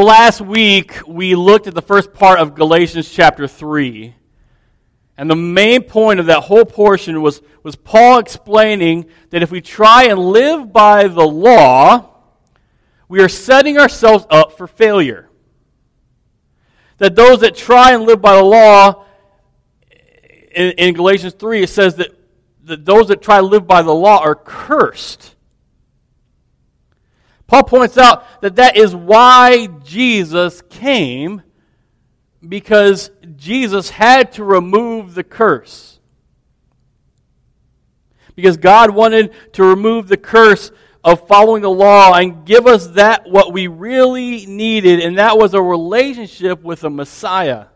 Last week, we looked at the first part of Galatians chapter 3. And the main point of that whole portion was, was Paul explaining that if we try and live by the law, we are setting ourselves up for failure. That those that try and live by the law, in, in Galatians 3, it says that, that those that try to live by the law are cursed. Paul points out that that is why Jesus came, because Jesus had to remove the curse. Because God wanted to remove the curse of following the law and give us that what we really needed, and that was a relationship with a Messiah.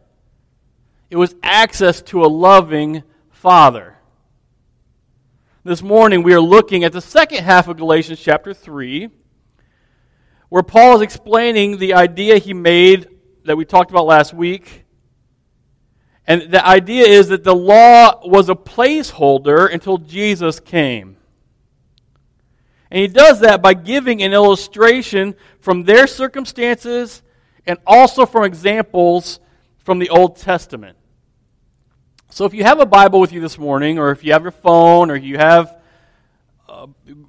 It was access to a loving Father. This morning we are looking at the second half of Galatians chapter 3 where Paul is explaining the idea he made that we talked about last week. And the idea is that the law was a placeholder until Jesus came. And he does that by giving an illustration from their circumstances and also from examples from the Old Testament. So if you have a Bible with you this morning, or if you have your phone, or you have uh,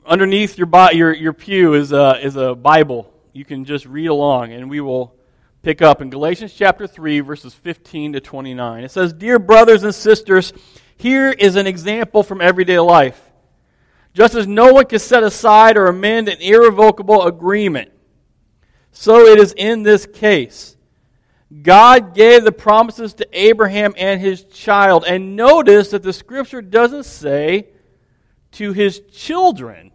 underneath your, your, your pew is a, is a Bible you can just read along, and we will pick up in Galatians chapter 3, verses 15 to 29. It says, Dear brothers and sisters, here is an example from everyday life. Just as no one can set aside or amend an irrevocable agreement, so it is in this case. God gave the promises to Abraham and his child. And notice that the scripture doesn't say to his children,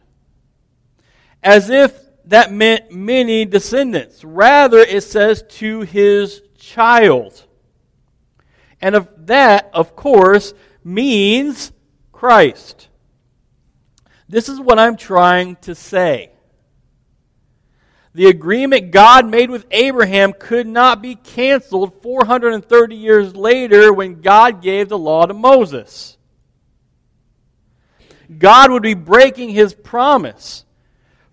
as if that meant many descendants. Rather, it says to his child. And of that, of course, means Christ. This is what I'm trying to say. The agreement God made with Abraham could not be canceled 430 years later when God gave the law to Moses. God would be breaking his promise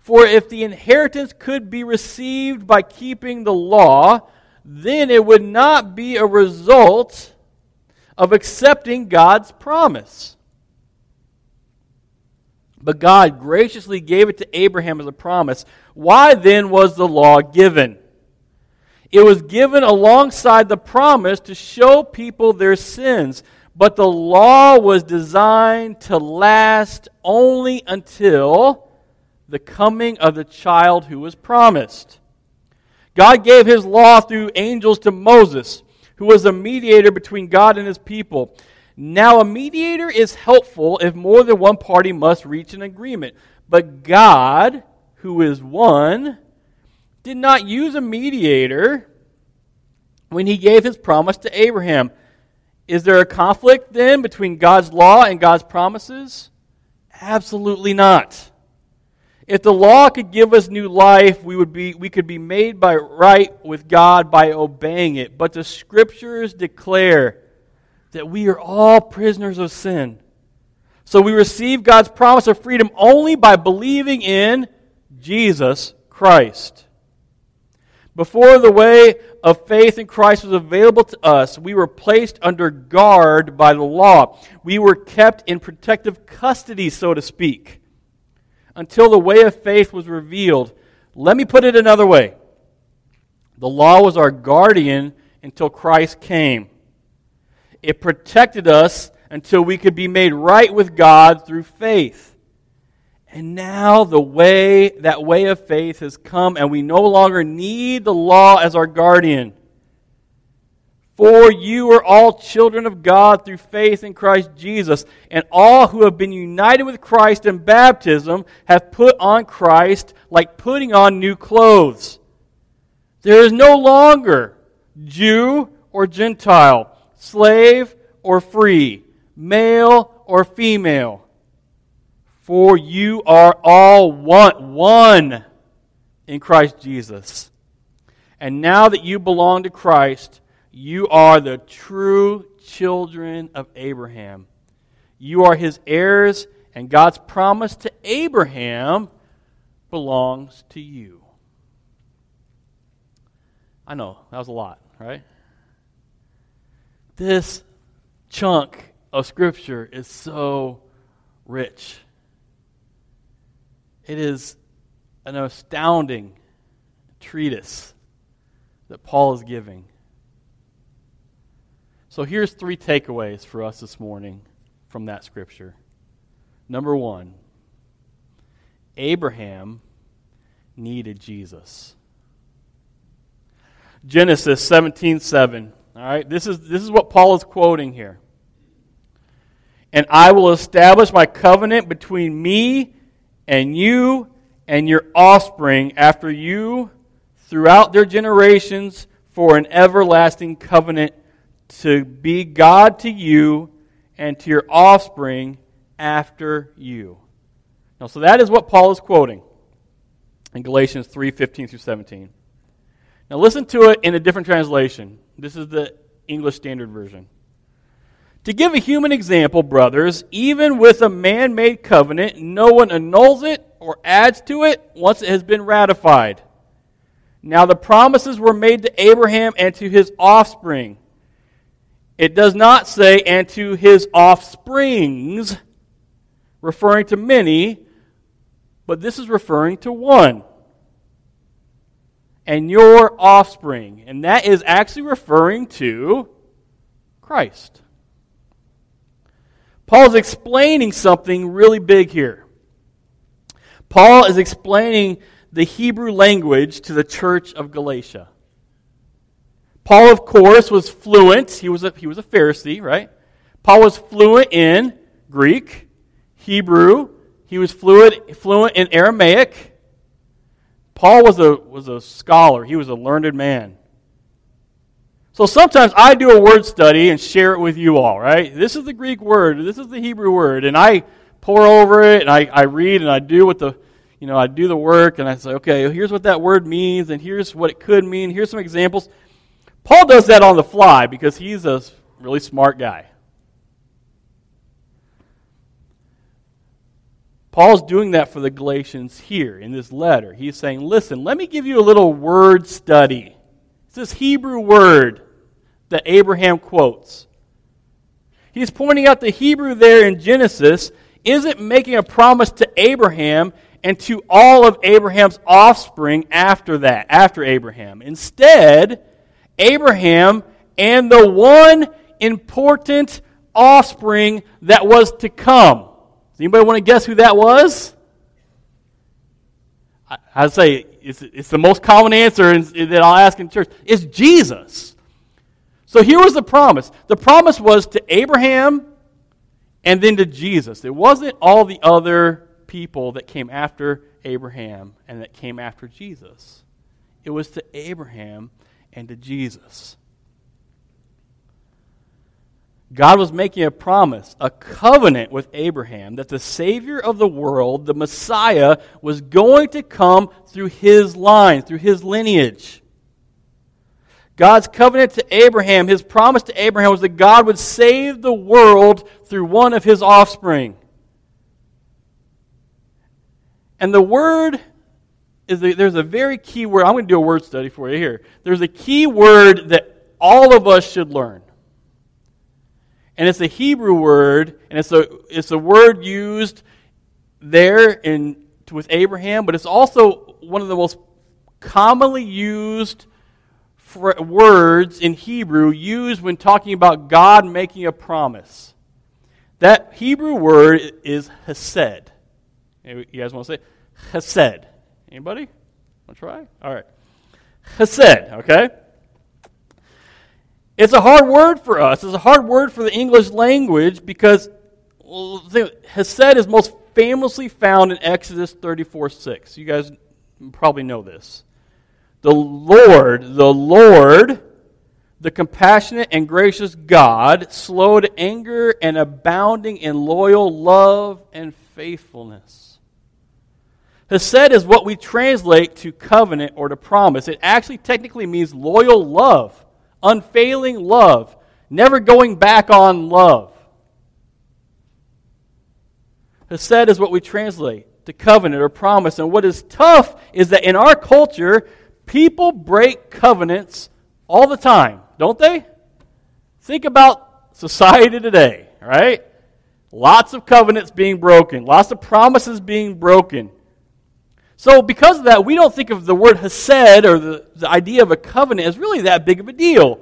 for if the inheritance could be received by keeping the law, then it would not be a result of accepting God's promise. But God graciously gave it to Abraham as a promise. Why then was the law given? It was given alongside the promise to show people their sins. But the law was designed to last only until the coming of the child who was promised. God gave his law through angels to Moses, who was a mediator between God and his people. Now, a mediator is helpful if more than one party must reach an agreement. But God, who is one, did not use a mediator when he gave his promise to Abraham. Is there a conflict then between God's law and God's promises? Absolutely not. If the law could give us new life, we, would be, we could be made by right with God by obeying it. But the scriptures declare that we are all prisoners of sin. So we receive God's promise of freedom only by believing in Jesus Christ. Before the way of faith in Christ was available to us, we were placed under guard by the law. We were kept in protective custody, so to speak until the way of faith was revealed. Let me put it another way the law was our guardian until Christ came. It protected us until we could be made right with God through faith. And now the way, that way of faith has come, and we no longer need the law as our guardian. For you are all children of God through faith in Christ Jesus, and all who have been united with Christ in baptism have put on Christ like putting on new clothes. There is no longer Jew or Gentile, slave or free, male or female. For you are all one, one in Christ Jesus. And now that you belong to Christ, you are the true children of Abraham. You are his heirs, and God's promise to Abraham belongs to you. I know, that was a lot, right? This chunk of Scripture is so rich. It is an astounding treatise that Paul is giving. So here's three takeaways for us this morning from that scripture. Number one, Abraham needed Jesus. Genesis 17 7. All right, this is, this is what Paul is quoting here. And I will establish my covenant between me and you and your offspring after you throughout their generations for an everlasting covenant to be God to you and to your offspring after you. Now, so that is what Paul is quoting in Galatians 3 15 through 17. Now, listen to it in a different translation. This is the English Standard Version. To give a human example, brothers, even with a man made covenant, no one annuls it or adds to it once it has been ratified. Now, the promises were made to Abraham and to his offspring. It does not say, and to his offsprings, referring to many, but this is referring to one. And your offspring. And that is actually referring to Christ. Paul's explaining something really big here. Paul is explaining the Hebrew language to the church of Galatia. Paul, of course, was fluent. He was a, he was a Pharisee, right? Paul was fluent in Greek, Hebrew. He was fluent, fluent in Aramaic. Paul was a, was a scholar. He was a learned man. So sometimes I do a word study and share it with you all, right? This is the Greek word, this is the Hebrew word, and I pore over it and I, I read and I do what the you know, I do the work and I say, okay, here's what that word means and here's what it could mean. Here's some examples. Paul does that on the fly because he's a really smart guy. Paul's doing that for the Galatians here in this letter. He's saying, listen, let me give you a little word study. It's this Hebrew word that Abraham quotes. He's pointing out the Hebrew there in Genesis isn't making a promise to Abraham and to all of Abraham's offspring after that, after Abraham. Instead, Abraham and the one important offspring that was to come. Does anybody want to guess who that was? I'd say it's, it's the most common answer that I'll ask in church. It's Jesus. So here was the promise. The promise was to Abraham and then to Jesus. It wasn't all the other people that came after Abraham and that came after Jesus. It was to Abraham and to Jesus. God was making a promise, a covenant with Abraham that the Savior of the world, the Messiah, was going to come through his line, through his lineage. God's covenant to Abraham, his promise to Abraham was that God would save the world through one of his offspring. And the word is there's a very key word. I'm going to do a word study for you here. There's a key word that all of us should learn. And it's a Hebrew word, and it's a, it's a word used there in, with Abraham, but it's also one of the most commonly used words in Hebrew used when talking about God making a promise. That Hebrew word is hesed. You guys want to say? Hesed. Anybody? Want to try? All right. Hesed, okay? It's a hard word for us. It's a hard word for the English language because Hesed is most famously found in Exodus 34 6. You guys probably know this. The Lord, the Lord, the compassionate and gracious God, slow to anger and abounding in loyal love and faithfulness. Hesed is what we translate to covenant or to promise. It actually technically means loyal love, unfailing love, never going back on love. Hesed is what we translate to covenant or promise. And what is tough is that in our culture, People break covenants all the time, don't they? Think about society today, right? Lots of covenants being broken, lots of promises being broken. So, because of that, we don't think of the word hesed or the, the idea of a covenant as really that big of a deal.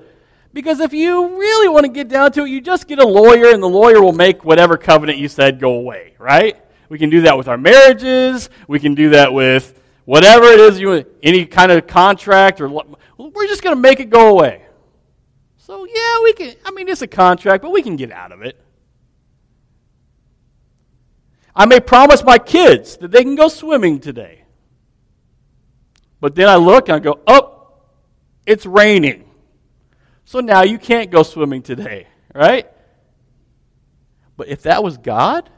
Because if you really want to get down to it, you just get a lawyer, and the lawyer will make whatever covenant you said go away, right? We can do that with our marriages. We can do that with whatever it is you any kind of contract or we're just going to make it go away. So yeah, we can. I mean, it's a contract, but we can get out of it. I may promise my kids that they can go swimming today. But then I look and I go, oh, it's raining. So now you can't go swimming today, right? But if that was God,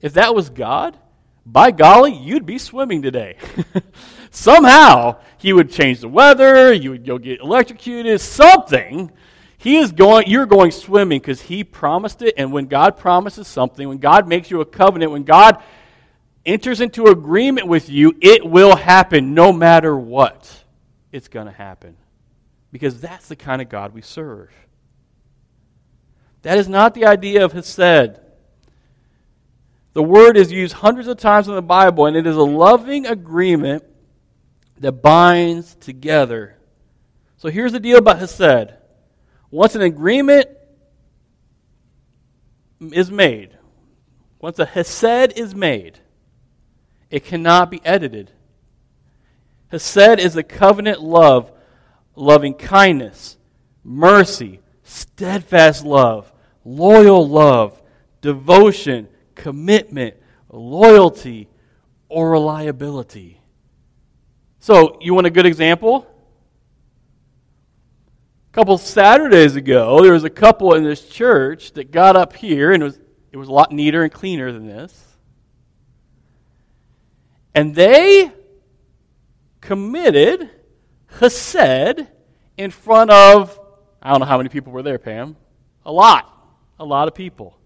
if that was God, by golly, you'd be swimming today. Somehow, he would change the weather, you would go get electrocuted, something. He is going, you're going swimming because he promised it. And when God promises something, when God makes you a covenant, when God enters into agreement with you, it will happen no matter what. It's going to happen because that's the kind of God we serve. That is not the idea of Hesed. The word is used hundreds of times in the Bible, and it is a loving agreement that binds together. So here's the deal about Hesed. Once an agreement is made, once a Hesed is made, it cannot be edited. Hesed is a covenant love loving kindness, mercy, steadfast love, loyal love, devotion, commitment, loyalty, or reliability. So, you want a good example? A couple Saturdays ago, there was a couple in this church that got up here, and it was, it was a lot neater and cleaner than this. And they committed chesed in front of, I don't know how many people were there, Pam. A lot. A lot of people.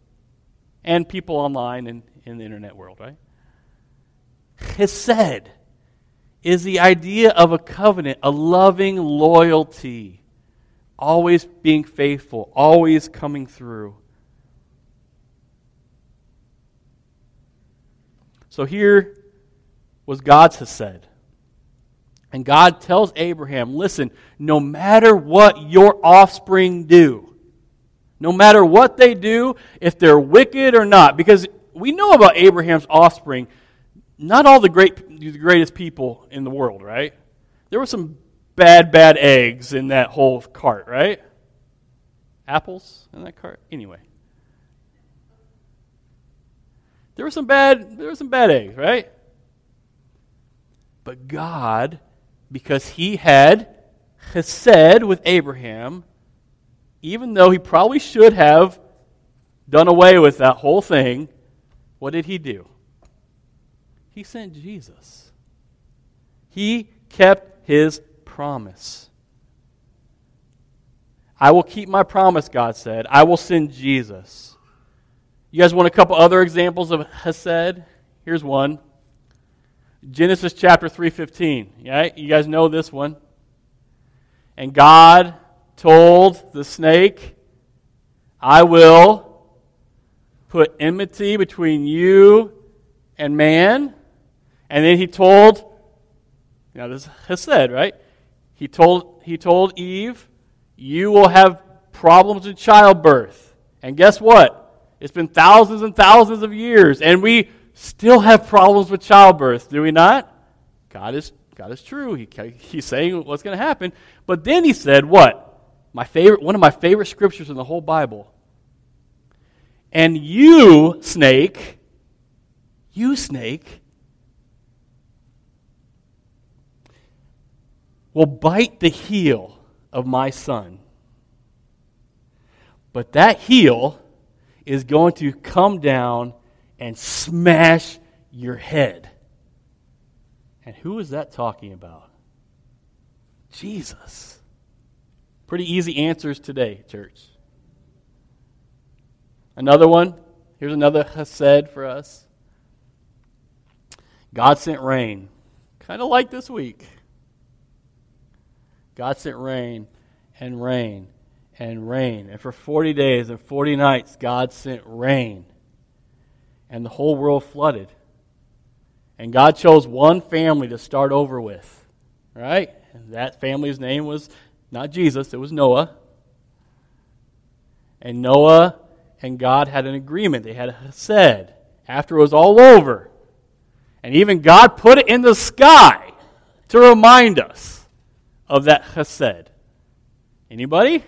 And people online and in the internet world, right? Chesed is the idea of a covenant, a loving loyalty, always being faithful, always coming through. So here was God's Hesed. And God tells Abraham, listen, no matter what your offspring do, no matter what they do, if they're wicked or not, because we know about Abraham's offspring, not all the great the greatest people in the world, right? There were some bad, bad eggs in that whole cart, right? Apples in that cart? Anyway. There were some bad there were some bad eggs, right? But God because he had chesed with Abraham, even though he probably should have done away with that whole thing, what did he do? He sent Jesus. He kept his promise. I will keep my promise, God said. I will send Jesus. You guys want a couple other examples of Hesed? Here's one. Genesis chapter 3:15. Yeah, you guys know this one. And God told the snake, "I will put enmity between you and man." And then he told, know, this has said, right? He told he told Eve, "You will have problems with childbirth." And guess what? It's been thousands and thousands of years, and we still have problems with childbirth, do we not? God is, God is true. He, he's saying what's going to happen. But then he said, what? My favorite, one of my favorite scriptures in the whole Bible. And you, snake, you, snake, will bite the heel of my son. But that heel is going to come down and smash your head. And who is that talking about? Jesus. Pretty easy answers today, church. Another one. Here's another chesed for us. God sent rain. Kind of like this week. God sent rain and rain and rain. And for 40 days and 40 nights, God sent rain. And the whole world flooded. And God chose one family to start over with. Right? And that family's name was not Jesus, it was Noah. And Noah and God had an agreement. They had said after it was all over. And even God put it in the sky to remind us of that chesed. Anybody?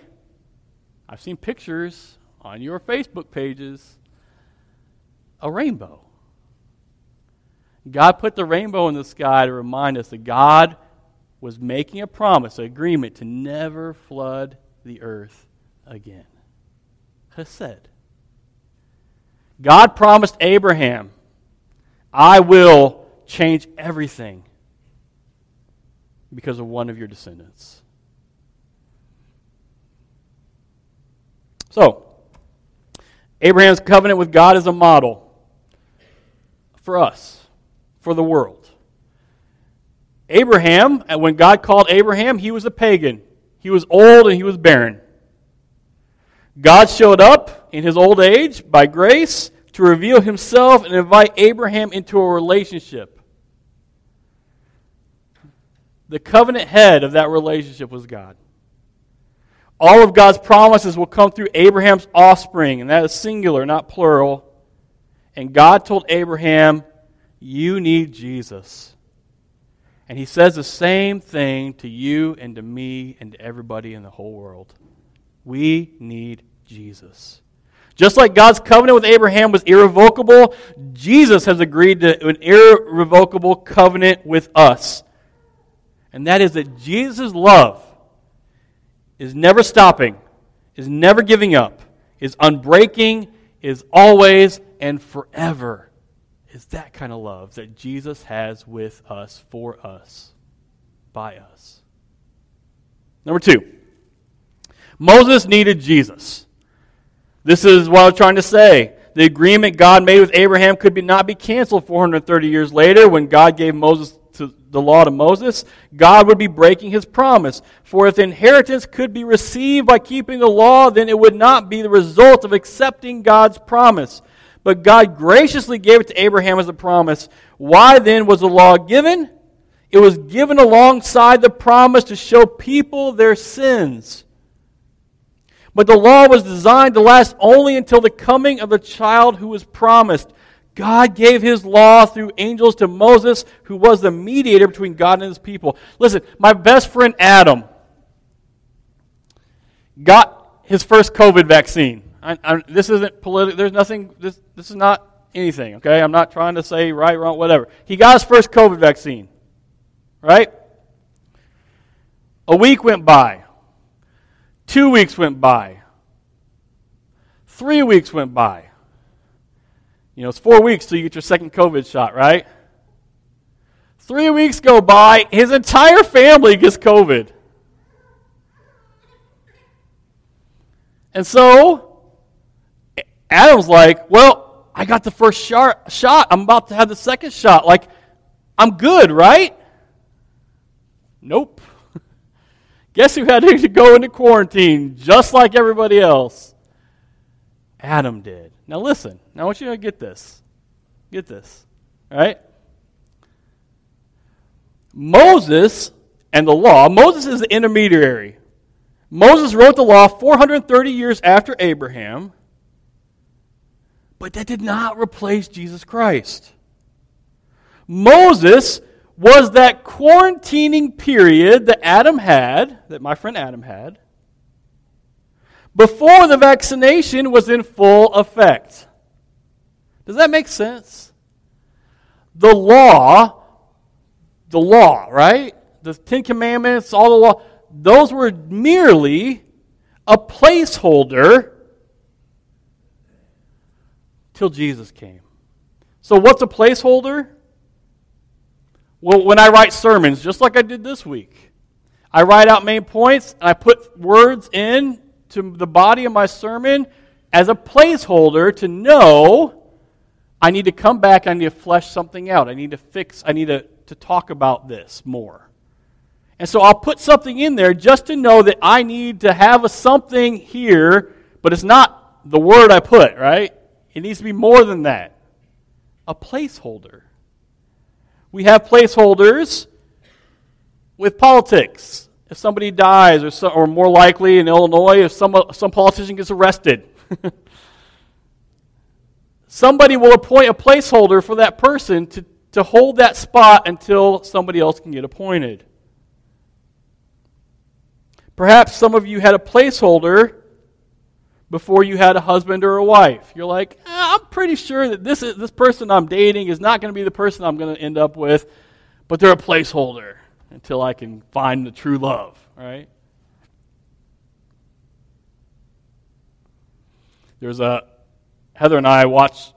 I've seen pictures on your Facebook pages. A rainbow. God put the rainbow in the sky to remind us that God was making a promise, an agreement to never flood the earth again. Chesed. God promised Abraham, I will change everything because of one of your descendants. So, Abraham's covenant with God is a model for us, for the world. Abraham, when God called Abraham, he was a pagan. He was old and he was barren. God showed up in his old age by grace to reveal himself and invite Abraham into a relationship. The covenant head of that relationship was God. All of God's promises will come through Abraham's offspring, and that is singular, not plural. And God told Abraham, You need Jesus. And he says the same thing to you and to me and to everybody in the whole world. We need Jesus. Just like God's covenant with Abraham was irrevocable, Jesus has agreed to an irrevocable covenant with us. And that is that Jesus' love is never stopping, is never giving up, is unbreaking, is always and forever. Is that kind of love that Jesus has with us, for us, by us. Number two, Moses needed Jesus. This is what I was trying to say. The agreement God made with Abraham could be, not be canceled 430 years later when God gave Moses to, the law to Moses. God would be breaking his promise. For if inheritance could be received by keeping the law, then it would not be the result of accepting God's promise. But God graciously gave it to Abraham as a promise. Why then was the law given? It was given alongside the promise to show people their sins. But the law was designed to last only until the coming of the child who was promised. God gave his law through angels to Moses, who was the mediator between God and his people. Listen, my best friend Adam got his first COVID vaccine. I, I, this isn't political. There's nothing. This, this is not anything, okay? I'm not trying to say right, wrong, whatever. He got his first COVID vaccine, right? A week went by. Two weeks went by. Three weeks went by. You know, it's four weeks till you get your second COVID shot, right? Three weeks go by, his entire family gets COVID. And so, Adam's like, Well, I got the first shot. I'm about to have the second shot. Like, I'm good, right? Nope. Guess who had to go into quarantine just like everybody else? Adam did. Now listen. Now I want you to get this. Get this. All right? Moses and the law, Moses is the intermediary. Moses wrote the law 430 years after Abraham, but that did not replace Jesus Christ. Moses was that quarantining period that Adam had, that my friend Adam had, before the vaccination was in full effect. Does that make sense? The law, the law, right? The Ten Commandments, all the law, those were merely a placeholder till Jesus came. So, what's a placeholder? Well, when I write sermons, just like I did this week, I write out main points and I put words in to the body of my sermon as a placeholder to know I need to come back, I need to flesh something out, I need to fix, I need to, to talk about this more. And so I'll put something in there just to know that I need to have a something here, but it's not the word I put, right? It needs to be more than that. A placeholder. We have placeholders with politics. If somebody dies, or, so, or more likely in Illinois, if some, some politician gets arrested, somebody will appoint a placeholder for that person to, to hold that spot until somebody else can get appointed. Perhaps some of you had a placeholder before you had a husband or a wife. You're like, eh, I'm pretty sure that this, is, this person I'm dating is not going to be the person I'm going to end up with, but they're a placeholder until I can find the true love, right? There's a Heather and I watched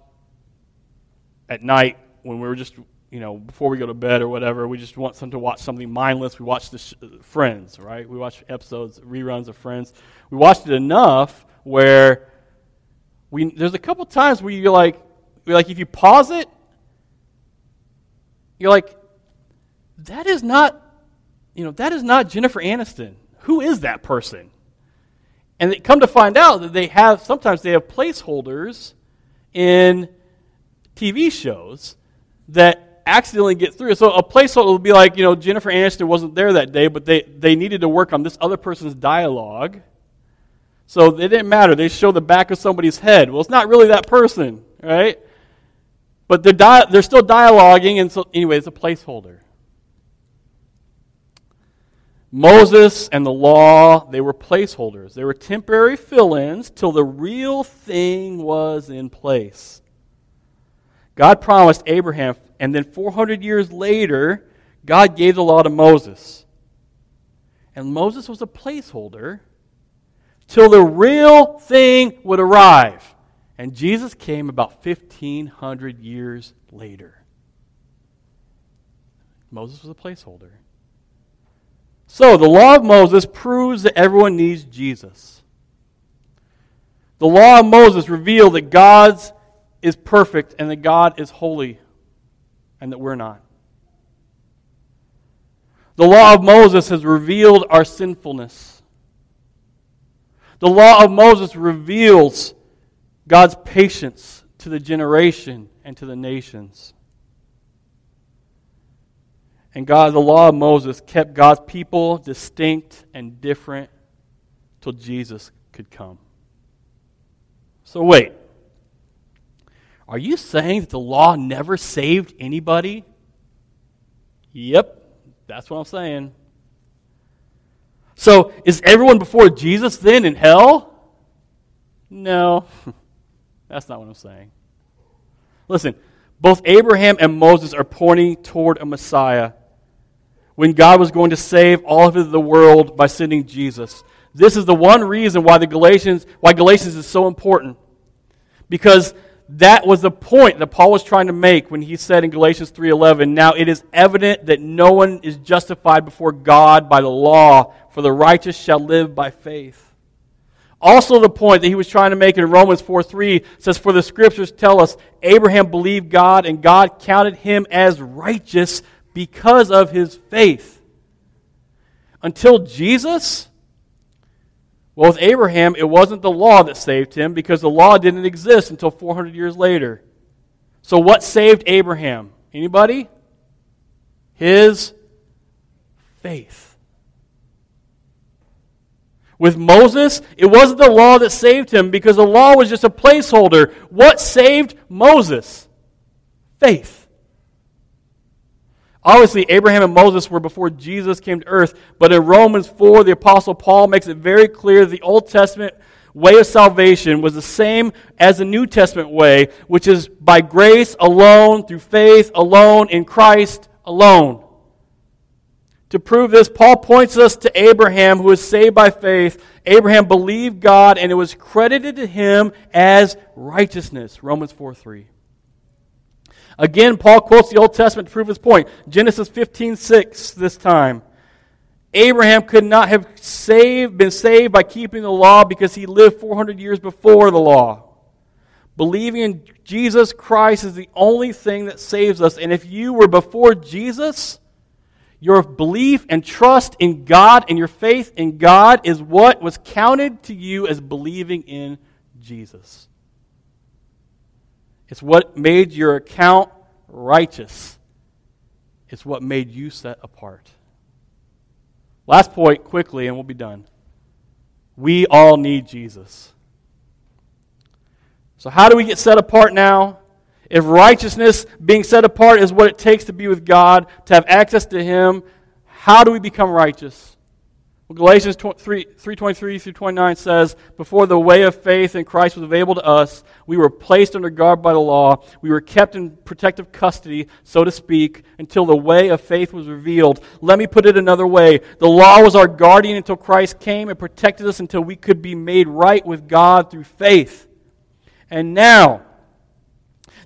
at night when we were just you know before we go to bed or whatever. We just want some to watch something mindless. We watch the sh- Friends, right? We watch episodes, reruns of Friends. We watched it enough where we there's a couple times where you're like you're like if you pause it, you're like that is not you know that is not Jennifer Aniston. Who is that person? And they come to find out that they have sometimes they have placeholders in TV shows that accidentally get through. So a placeholder will be like, you know, Jennifer Aniston wasn't there that day, but they, they needed to work on this other person's dialogue. So it didn't matter. They show the back of somebody's head. Well, it's not really that person, right? But they're, di- they're still dialoguing, and so, anyway, it's a placeholder. Moses and the law, they were placeholders. They were temporary fill ins till the real thing was in place. God promised Abraham, and then 400 years later, God gave the law to Moses. And Moses was a placeholder till the real thing would arrive. And Jesus came about 1,500 years later. Moses was a placeholder. So, the law of Moses proves that everyone needs Jesus. The law of Moses revealed that God is perfect and that God is holy and that we're not. The law of Moses has revealed our sinfulness. The law of Moses reveals God's patience to the generation and to the nations. And God, the law of Moses kept God's people distinct and different till Jesus could come. So, wait. Are you saying that the law never saved anybody? Yep, that's what I'm saying. So, is everyone before Jesus then in hell? No, that's not what I'm saying. Listen, both Abraham and Moses are pointing toward a Messiah when God was going to save all of the world by sending Jesus. This is the one reason why the Galatians why Galatians is so important. Because that was the point that Paul was trying to make when he said in Galatians 3:11, "Now it is evident that no one is justified before God by the law, for the righteous shall live by faith." Also the point that he was trying to make in Romans 4:3 says for the scriptures tell us Abraham believed God and God counted him as righteous because of his faith. Until Jesus, well, with Abraham, it wasn't the law that saved him because the law didn't exist until 400 years later. So what saved Abraham? Anybody? His faith. With Moses, it wasn't the law that saved him because the law was just a placeholder. What saved Moses? Faith. Obviously, Abraham and Moses were before Jesus came to earth, but in Romans 4, the Apostle Paul makes it very clear the Old Testament way of salvation was the same as the New Testament way, which is by grace alone, through faith alone, in Christ alone. To prove this, Paul points us to Abraham, who was saved by faith. Abraham believed God, and it was credited to him as righteousness. Romans 4 3. Again, Paul quotes the Old Testament to prove his point. Genesis 15 6 this time. Abraham could not have saved, been saved by keeping the law because he lived 400 years before the law. Believing in Jesus Christ is the only thing that saves us. And if you were before Jesus, Your belief and trust in God and your faith in God is what was counted to you as believing in Jesus. It's what made your account righteous. It's what made you set apart. Last point, quickly, and we'll be done. We all need Jesus. So, how do we get set apart now? If righteousness, being set apart, is what it takes to be with God, to have access to Him, how do we become righteous? Well, Galatians 3, 3.23 through 29 says, Before the way of faith in Christ was available to us, we were placed under guard by the law. We were kept in protective custody, so to speak, until the way of faith was revealed. Let me put it another way. The law was our guardian until Christ came and protected us until we could be made right with God through faith. And now,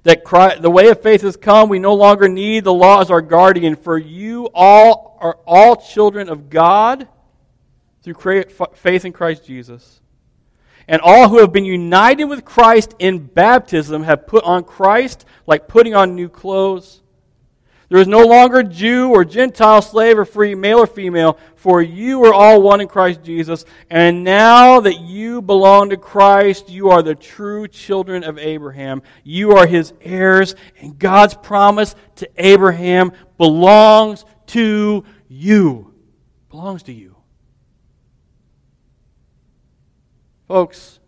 that Christ, the way of faith has come, we no longer need the law as our guardian. For you all are all children of God through faith in Christ Jesus. And all who have been united with Christ in baptism have put on Christ like putting on new clothes. There is no longer Jew or Gentile, slave or free, male or female, for you are all one in Christ Jesus. And now that you belong to Christ, you are the true children of Abraham. You are his heirs, and God's promise to Abraham belongs to you. Belongs to you. Folks,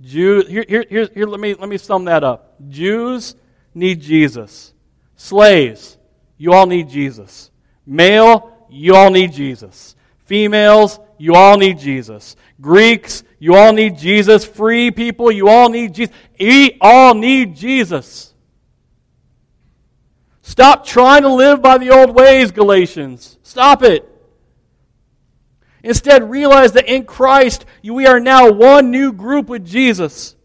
Jews, here, here, here, here, let, me, let me sum that up. Jews need Jesus. Slaves, you all need Jesus. Male, you all need Jesus. Females, you all need Jesus. Greeks, you all need Jesus. Free people, you all need Jesus. We all need Jesus. Stop trying to live by the old ways, Galatians. Stop it. Instead, realize that in Christ, we are now one new group with Jesus.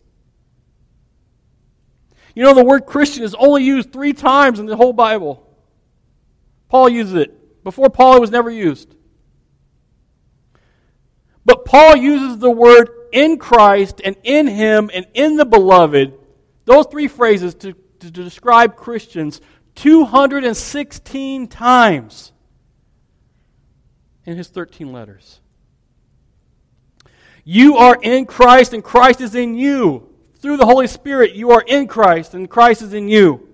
You know, the word Christian is only used three times in the whole Bible. Paul uses it. Before Paul, it was never used. But Paul uses the word in Christ and in Him and in the beloved, those three phrases to, to describe Christians 216 times in his 13 letters. You are in Christ, and Christ is in you. Through the Holy Spirit, you are in Christ, and Christ is in you.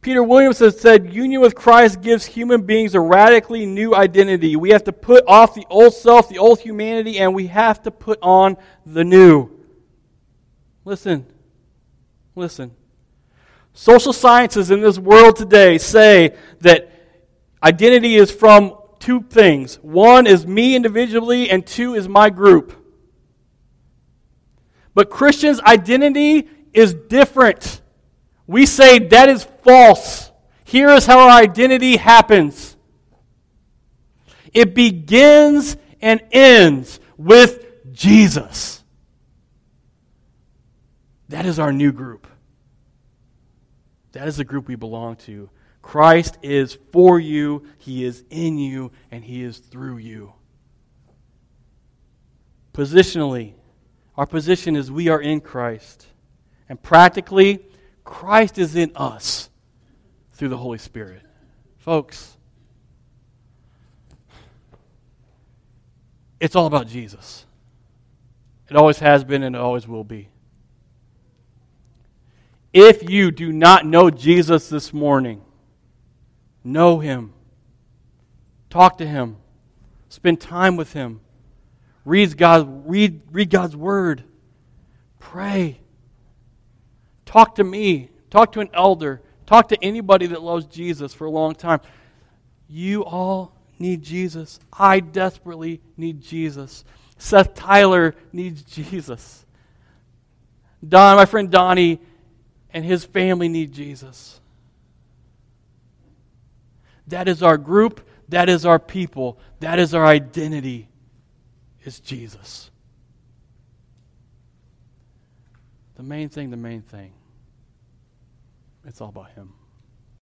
Peter Williams has said union with Christ gives human beings a radically new identity. We have to put off the old self, the old humanity, and we have to put on the new. Listen. Listen. Social sciences in this world today say that identity is from two things one is me individually, and two is my group. But Christians' identity is different. We say that is false. Here is how our identity happens it begins and ends with Jesus. That is our new group. That is the group we belong to. Christ is for you, He is in you, and He is through you. Positionally, our position is we are in Christ. And practically, Christ is in us through the Holy Spirit. Folks, it's all about Jesus. It always has been and it always will be. If you do not know Jesus this morning, know him. Talk to him. Spend time with him. Read, God, read, read God's word. Pray. Talk to me. Talk to an elder. Talk to anybody that loves Jesus for a long time. You all need Jesus. I desperately need Jesus. Seth Tyler needs Jesus. Don, my friend Donnie, and his family need Jesus. That is our group. That is our people. That is our identity, is Jesus. The main thing, the main thing. It's all about Him.